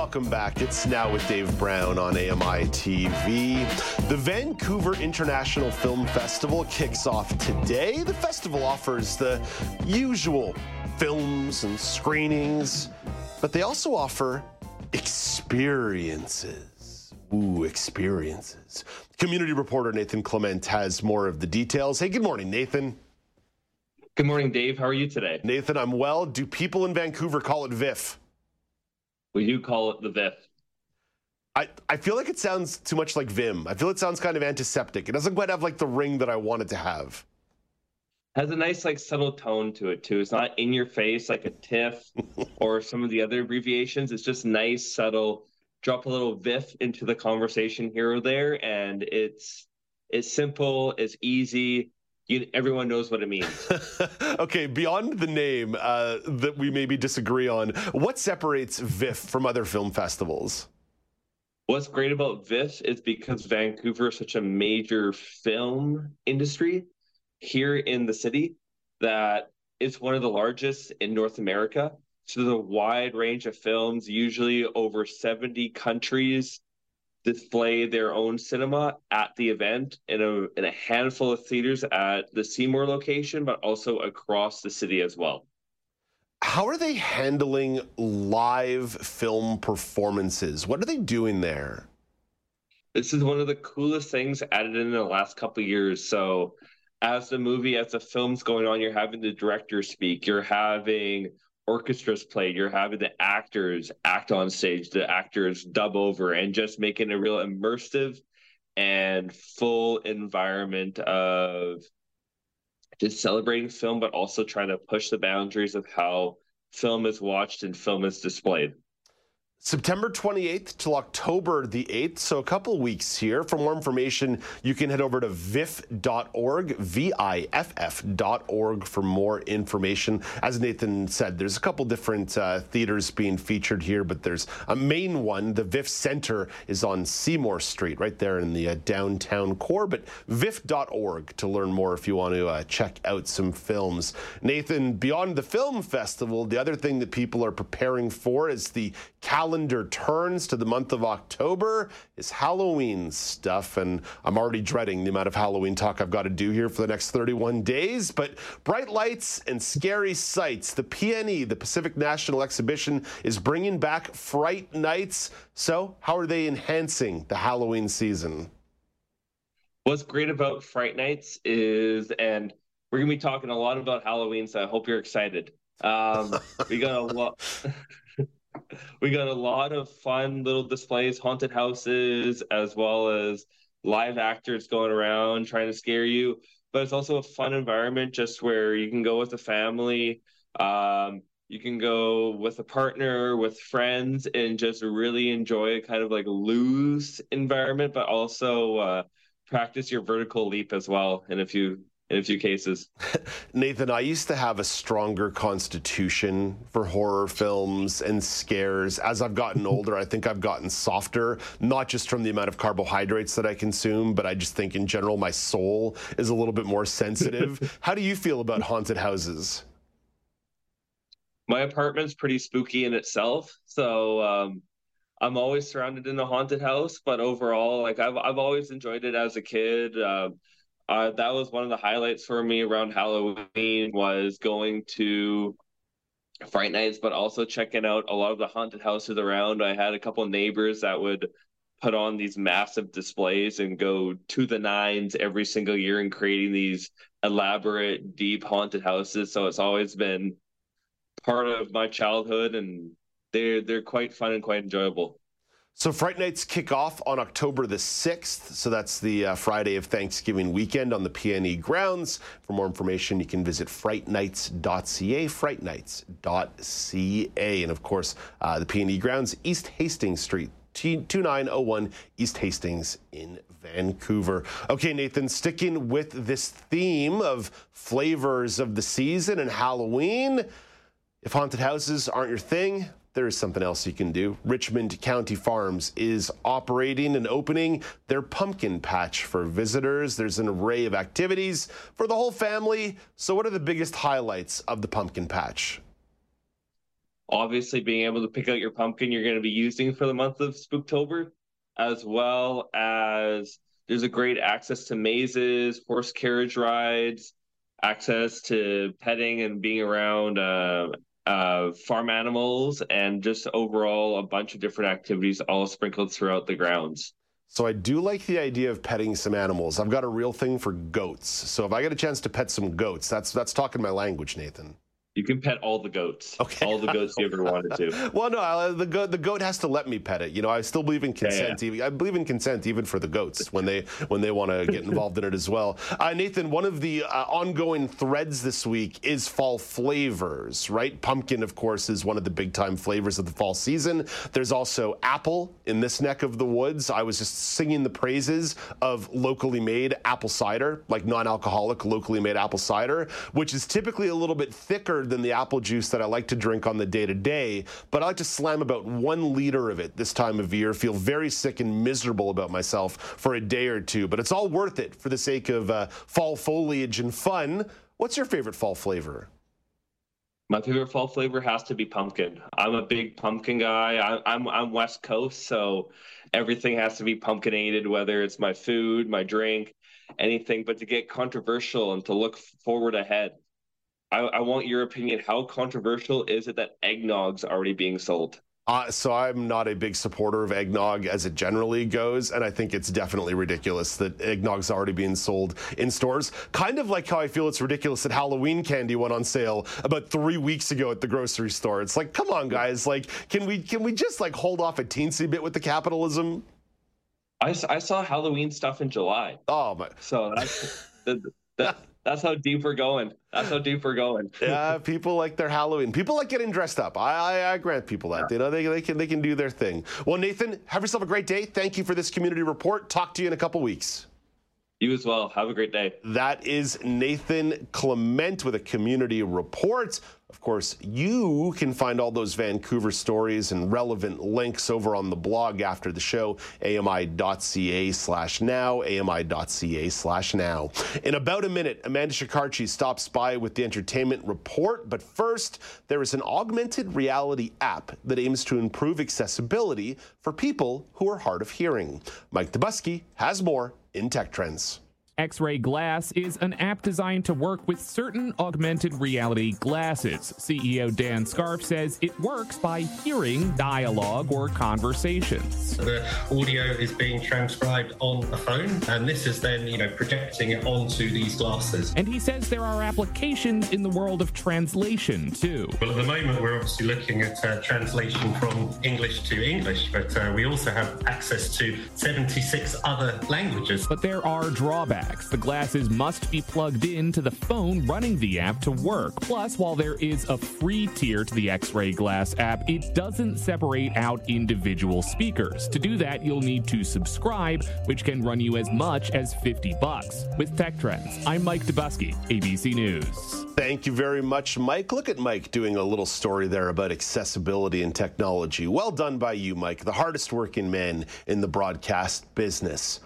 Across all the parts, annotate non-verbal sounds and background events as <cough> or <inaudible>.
Welcome back. It's now with Dave Brown on AMI TV. The Vancouver International Film Festival kicks off today. The festival offers the usual films and screenings, but they also offer experiences. Ooh, experiences. Community reporter Nathan Clement has more of the details. Hey, good morning, Nathan. Good morning, Dave. How are you today? Nathan, I'm well. Do people in Vancouver call it VIFF? We do call it the VIFF. I, I feel like it sounds too much like Vim. I feel it sounds kind of antiseptic. It doesn't quite have like the ring that I want it to have. Has a nice like subtle tone to it too. It's not in your face like a TIFF <laughs> or some of the other abbreviations. It's just nice, subtle. Drop a little VIFF into the conversation here or there, and it's it's simple, it's easy. You, everyone knows what it means. <laughs> okay, beyond the name uh, that we maybe disagree on, what separates VIFF from other film festivals? What's great about VIFF is because Vancouver is such a major film industry here in the city that it's one of the largest in North America. So there's a wide range of films, usually over 70 countries display their own cinema at the event in a in a handful of theaters at the Seymour location, but also across the city as well. How are they handling live film performances? What are they doing there? This is one of the coolest things added in the last couple years. So, as the movie, as the film's going on, you're having the director speak, you're having orchestras played, you're having the actors act on stage, the actors dub over, and just making a real immersive and full environment of just celebrating film, but also trying to push the boundaries of how film is watched and film is displayed. September 28th till October the 8th, so a couple weeks here. For more information, you can head over to viff.org, V-I-F-F.org for more information. As Nathan said, there's a couple different uh, theaters being featured here, but there's a main one. The VIFF Center is on Seymour Street, right there in the uh, downtown core, but viff.org to learn more if you want to uh, check out some films. Nathan, beyond the film festival, the other thing that people are preparing for is the calendar calendar turns to the month of October is Halloween stuff, and I'm already dreading the amount of Halloween talk I've got to do here for the next 31 days. But bright lights and scary sights. The PNE, the Pacific National Exhibition, is bringing back Fright Nights. So, how are they enhancing the Halloween season? What's great about Fright Nights is, and we're going to be talking a lot about Halloween, so I hope you're excited. Um, we got a lot. <laughs> <laughs> we got a lot of fun little displays, haunted houses, as well as live actors going around trying to scare you. But it's also a fun environment just where you can go with a family. Um, you can go with a partner, with friends, and just really enjoy a kind of like loose environment, but also uh, practice your vertical leap as well And if few in a few cases. <laughs> Nathan, I used to have a stronger constitution for horror films and scares. As I've gotten <laughs> older, I think I've gotten softer, not just from the amount of carbohydrates that I consume, but I just think in general my soul is a little bit more sensitive. <laughs> How do you feel about haunted houses? My apartment's pretty spooky in itself, so um, I'm always surrounded in a haunted house. But overall, like I've I've always enjoyed it as a kid. Uh, uh, that was one of the highlights for me around Halloween was going to Fright Nights, but also checking out a lot of the haunted houses around. I had a couple of neighbors that would put on these massive displays and go to the nines every single year and creating these elaborate, deep haunted houses. So it's always been part of my childhood, and they're they're quite fun and quite enjoyable. So Fright Nights kick off on October the 6th. So that's the uh, Friday of Thanksgiving weekend on the PNE grounds. For more information, you can visit frightnights.ca, frightnights.ca. And of course, uh, the PNE grounds, East Hastings Street, 2901 East Hastings in Vancouver. Vancouver. Okay, Nathan, sticking with this theme of flavors of the season and Halloween, if haunted houses aren't your thing, there is something else you can do. Richmond Country Farms is operating and opening their pumpkin patch for visitors. There's an array of activities for the whole family. So, what are the biggest highlights of the pumpkin patch? Obviously, being able to pick out your pumpkin you're going to be using for the month of Spooktober, as well as there's a great access to mazes, horse carriage rides, access to petting and being around uh, uh, farm animals, and just overall a bunch of different activities all sprinkled throughout the grounds. So I do like the idea of petting some animals. I've got a real thing for goats. So if I get a chance to pet some goats, that's that's talking my language, Nathan. You can pet all the goats. Okay. All the goats you ever wanted to. <laughs> well, no, the goat the goat has to let me pet it. You know, I still believe in consent. Yeah, yeah. I believe in consent even for the goats when they when they want to get involved in it as well. Uh, Nathan, one of the uh, ongoing threads this week is fall flavors, right? Pumpkin, of course, is one of the big time flavors of the fall season. There's also apple in this neck of the woods. I was just singing the praises of locally made apple cider, like non-alcoholic locally made apple cider, which is typically a little bit thicker than the apple juice that I like to drink on the day to day, but I like to slam about one liter of it this time of year, feel very sick and miserable about myself for a day or two. But it's all worth it for the sake of uh, fall foliage and fun. What's your favorite fall flavor? My favorite fall flavor has to be pumpkin. I'm a big pumpkin guy. I, I'm I'm West Coast, so everything has to be pumpkinated, whether it's my food, my drink, anything. But to get controversial and to look forward ahead, I, I want your opinion. How controversial is it that eggnog's already being sold? Uh, so I'm not a big supporter of eggnog as it generally goes, and I think it's definitely ridiculous that eggnog's already being sold in stores. Kind of like how I feel it's ridiculous that Halloween candy went on sale about three weeks ago at the grocery store. It's like, come on, guys! Like, can we can we just like hold off a teensy bit with the capitalism? I, I saw Halloween stuff in July. Oh my! So that's the, that's how deep we're going. That's how deep we're going. <laughs> yeah, people like their Halloween. People like getting dressed up. I, I, I grant people that. You know, they, they can they can do their thing. Well, Nathan, have yourself a great day. Thank you for this community report. Talk to you in a couple weeks. You as well. Have a great day. That is Nathan Clement with a community report. Of course, you can find all those Vancouver stories and relevant links over on the blog after the show, ami.ca slash now, ami.ca slash now. In about a minute, Amanda Shikarchi stops by with the entertainment report. But first, there is an augmented reality app that aims to improve accessibility for people who are hard of hearing. Mike Dobuski has more in Tech Trends. XRAI Glass is an app designed to work with certain augmented reality glasses. CEO Dan Scarfe says it works by hearing dialogue or conversations. The audio is being transcribed on a phone, and this is then, you know, projecting it onto these glasses. And he says there are applications in the world of translation too. Well, at the moment, we're obviously looking at uh, translation from English to English, but uh, we also have access to 76 other languages. But there are drawbacks. The glasses must be plugged in to the phone running the app to work. Plus, while there is a free tier to the XRAI Glass app, it doesn't separate out individual speakers. To do that, you'll need to subscribe, which can run you as much as 50 bucks. With Tech Trends, I'm Mike Dobuski, ABC News. Thank you very much, Mike. Look at Mike doing a little story there about accessibility and technology. Well done by you, Mike, the hardest working man in the broadcast business.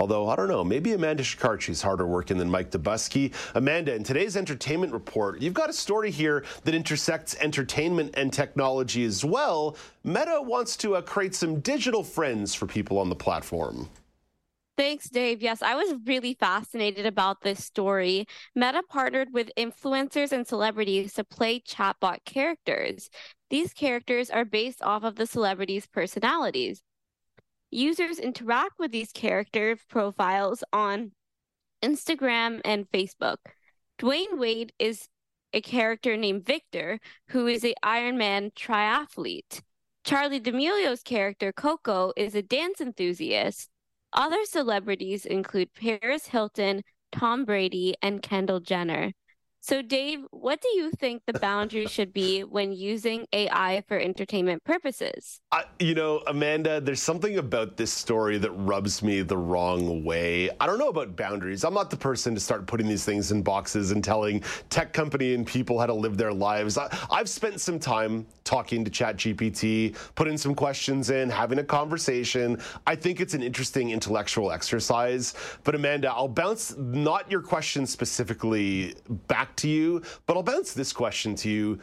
Although, I don't know, maybe Amanda Shikarchi is harder working than Mike Dobuski. Amanda, in today's entertainment report, you've got a story here that intersects entertainment and technology as well. Meta wants to uh, create some digital friends for people on the platform. Thanks, Dave. Yes, I was really fascinated about this story. Meta partnered with influencers and celebrities to play chatbot characters. These characters are based off of the celebrities' personalities. Users interact with these character profiles on Instagram and Facebook. Dwyane Wade is a character named Victor, who is a Ironman triathlete. Charli D'Amelio's character Coco is a dance enthusiast. Other celebrities include Paris Hilton, Tom Brady, and Kendall Jenner. So, Dave, what do you think the boundary <laughs> should be when using AI for entertainment purposes? Uh, you know, Amanda, there's something about this story that rubs me the wrong way. I don't know about boundaries. I'm not the person to start putting these things in boxes and telling tech company and people how to live their lives. I, have spent some time talking to ChatGPT, putting some questions in, having a conversation. I think it's an interesting intellectual exercise. But Amanda, I'll bounce not your question specifically back to you, but I'll bounce this question to you.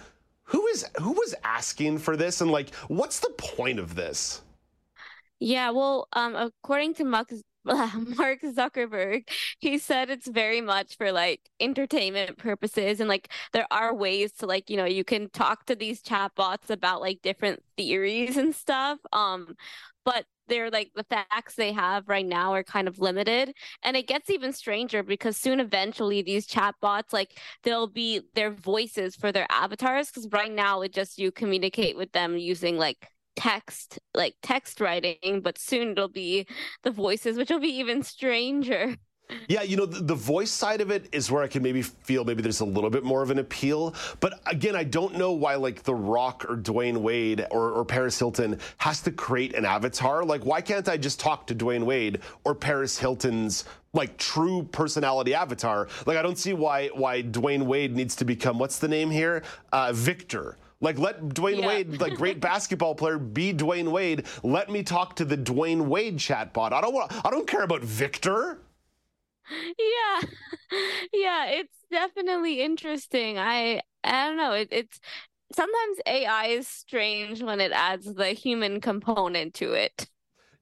Who is who was asking for this and like what's the point of this? Yeah, well, um according to Mark <laughs> Mark Zuckerberg, he said it's very much for like entertainment purposes and like there are ways to like, you know, you can talk to these chatbots about like different theories and stuff. Um but they're like the facts they have right now are kind of limited. And it gets even stranger because soon eventually these chatbots like they'll be their voices for their avatars because right now it just you communicate with them using like text like text writing but soon it'll be the voices which will be even stranger yeah, you know, the, the, voice side of it is where I can maybe feel maybe there's a little bit more of an appeal. But again, I don't know why like The Rock or Dwyane Wade or, or Paris Hilton has to create an avatar. Like, why can't I just talk to Dwyane Wade or Paris Hilton's like true personality avatar? Like, I don't see why why Dwyane Wade needs to become what's the name here? Uh, Victor. Like let Dwyane yeah. Wade, like great <laughs> basketball player, be Dwyane Wade. Let me talk to the Dwyane Wade chatbot. I don't want. I don't care about Victor yeah. <laughs> Yeah it's definitely interesting. I i don't know it, it's sometimes ai is strange when it adds the human component to it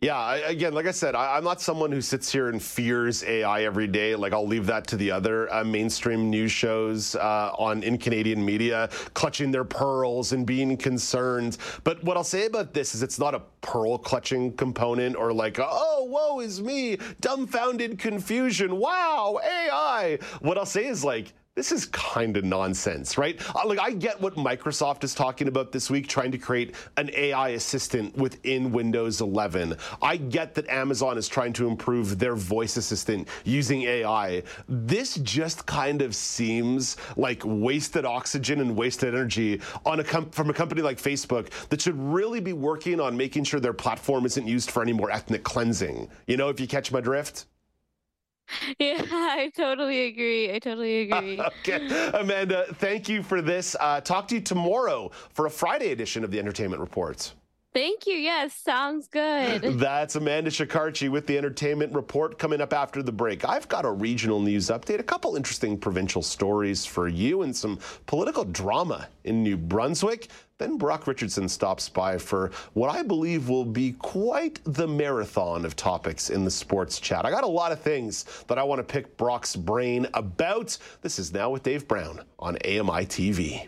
yeah, I, again, like I said, I, am not someone who sits here and fears AI every day. Like I'll leave that to the other uh, mainstream news shows uh, on in Canadian media, clutching their pearls and being concerned. But what I'll say about this is, it's not a pearl clutching component or like, oh, woe is me, dumbfounded confusion. Wow, AI. What I'll say is like this is kind of nonsense, right? Uh, like, I get what Microsoft is talking about this week, trying to create an AI assistant within Windows 11. I get that Amazon is trying to improve their voice assistant using AI. This just kind of seems like wasted oxygen and wasted energy on a com- from a company like Facebook that should really be working on making sure their platform isn't used for any more ethnic cleansing. You know, if you catch my drift? <laughs> Yeah, I totally agree. I totally <laughs> agree. okay. Amanda, thank you for this. Uh, talk to you tomorrow for a Friday edition of the Entertainment Reports. Thank you. Yes, sounds good. <laughs> That's Amanda Shikarchi with the Entertainment Report coming up after the break. I've got a regional news update, a couple interesting provincial stories for you, and some political drama in New Brunswick. Then Brock Richardson stops by for what I believe will be quite the marathon of topics in the sports chat. I got a lot of things that I want to pick Brock's brain about. This is Now with Dave Brown on AMI TV.